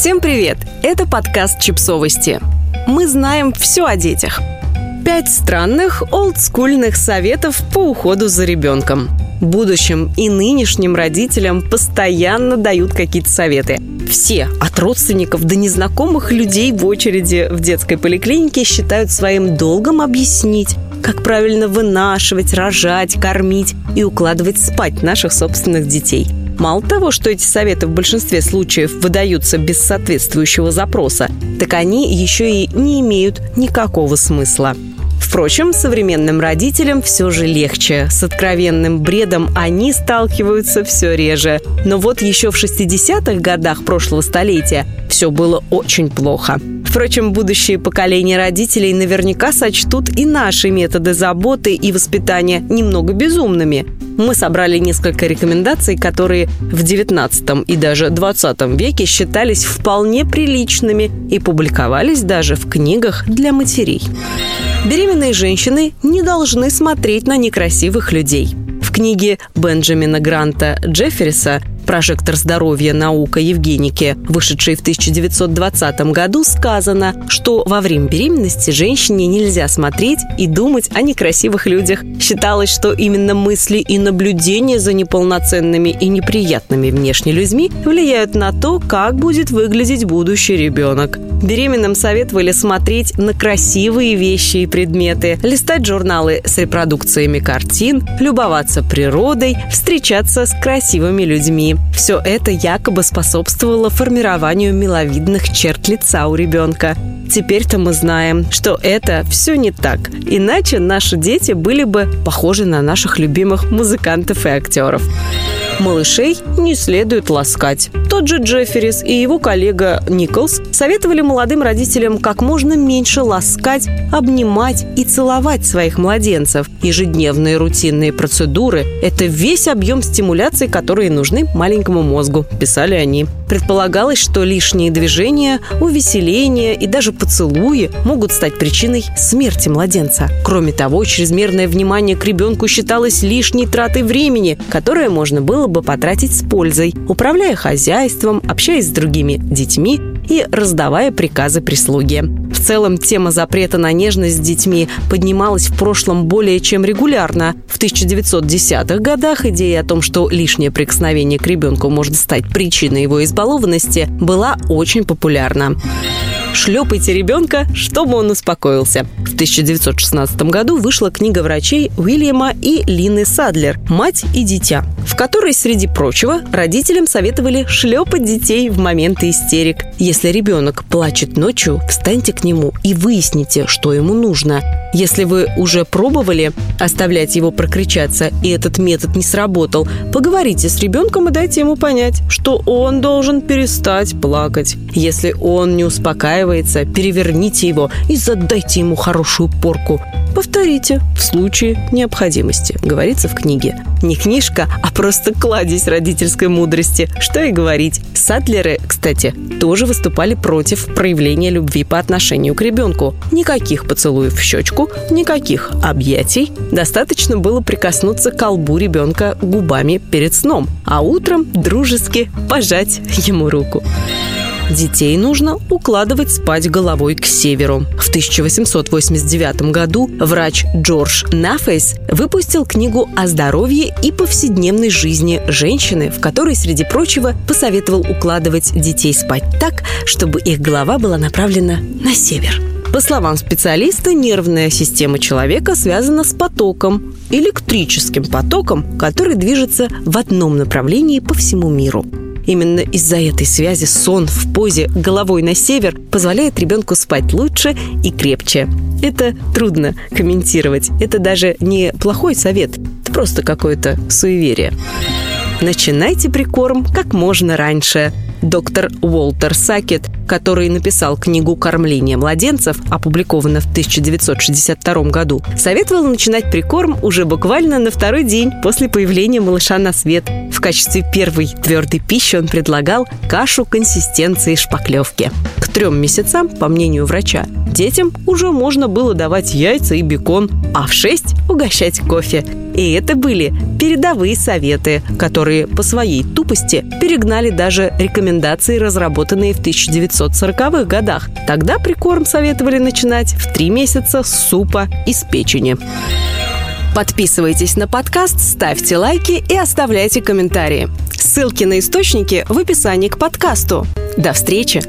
Всем привет! Это подкаст «Чипсовости». Мы знаем все о детях. Пять странных олдскульных советов по уходу за ребенком. Будущим и нынешним родителям постоянно дают какие-то советы. Все, от родственников до незнакомых людей в очереди в детской поликлинике считают своим долгом объяснить, как правильно вынашивать, рожать, кормить и укладывать спать наших собственных детей – Мало того, что эти советы в большинстве случаев выдаются без соответствующего запроса, так они еще и не имеют никакого смысла. Впрочем, современным родителям все же легче. С откровенным бредом они сталкиваются все реже. Но вот еще в 60-х годах прошлого столетия все было очень плохо. Впрочем, будущие поколения родителей наверняка сочтут и наши методы заботы и воспитания немного безумными мы собрали несколько рекомендаций, которые в 19 и даже 20 веке считались вполне приличными и публиковались даже в книгах для матерей. Беременные женщины не должны смотреть на некрасивых людей. В книге Бенджамина Гранта Джеффериса «Прожектор здоровья. Наука Евгеники», вышедшей в 1920 году, сказано, что во время беременности женщине нельзя смотреть и думать о некрасивых людях. Считалось, что именно мысли и наблюдения за неполноценными и неприятными внешне людьми влияют на то, как будет выглядеть будущий ребенок. Беременным советовали смотреть на красивые вещи и предметы, листать журналы с репродукциями картин, любоваться природой, встречаться с красивыми людьми. Все это якобы способствовало формированию миловидных черт лица у ребенка. Теперь-то мы знаем, что это все не так. Иначе наши дети были бы похожи на наших любимых музыкантов и актеров. Малышей не следует ласкать. Тот же Джефферис и его коллега Николс советовали молодым родителям как можно меньше ласкать, обнимать и целовать своих младенцев. Ежедневные рутинные процедуры – это весь объем стимуляций, которые нужны маленькому мозгу, писали они. Предполагалось, что лишние движения, увеселения и даже поцелуи могут стать причиной смерти младенца. Кроме того, чрезмерное внимание к ребенку считалось лишней тратой времени, которое можно было бы потратить с пользой, управляя хозяйством, общаясь с другими детьми и раздавая приказы прислуге. В целом, тема запрета на нежность с детьми поднималась в прошлом более чем регулярно. В 1910-х годах идея о том, что лишнее прикосновение к ребенку может стать причиной его избалованности, была очень популярна. Шлепайте ребенка, чтобы он успокоился. В 1916 году вышла книга врачей Уильяма и Лины Садлер «Мать и дитя», в которой, среди прочего, родителям советовали шлепать детей в моменты истерик. Если ребенок плачет ночью, встаньте к нему и выясните, что ему нужно. Если вы уже пробовали оставлять его прокричаться, и этот метод не сработал, поговорите с ребенком и дайте ему понять, что он должен перестать плакать. Если он не успокаивается, переверните его и задайте ему хорошую порку. Повторите в случае необходимости, говорится в книге. Не книжка, а просто кладезь родительской мудрости. Что и говорить. Садлеры, кстати, тоже выступали против проявления любви по отношению к ребенку. Никаких поцелуев в щечку, никаких объятий. Достаточно было прикоснуться к колбу ребенка губами перед сном, а утром дружески пожать ему руку. Детей нужно укладывать спать головой к северу. В 1889 году врач Джордж Нафейс выпустил книгу о здоровье и повседневной жизни женщины, в которой, среди прочего, посоветовал укладывать детей спать так, чтобы их голова была направлена на север. По словам специалиста, нервная система человека связана с потоком, электрическим потоком, который движется в одном направлении по всему миру. Именно из-за этой связи сон в позе головой на север позволяет ребенку спать лучше и крепче. Это трудно комментировать. Это даже не плохой совет. Это просто какое-то суеверие. Начинайте прикорм как можно раньше. Доктор Уолтер Сакет, который написал книгу «Кормление младенцев», опубликованную в 1962 году, советовал начинать прикорм уже буквально на второй день после появления малыша на свет. В качестве первой твердой пищи он предлагал кашу консистенции шпаклевки. Трем месяцам, по мнению врача, детям уже можно было давать яйца и бекон, а в шесть угощать кофе. И это были передовые советы, которые по своей тупости перегнали даже рекомендации, разработанные в 1940-х годах. Тогда прикорм советовали начинать в три месяца с супа из печени. Подписывайтесь на подкаст, ставьте лайки и оставляйте комментарии. Ссылки на источники в описании к подкасту. До встречи!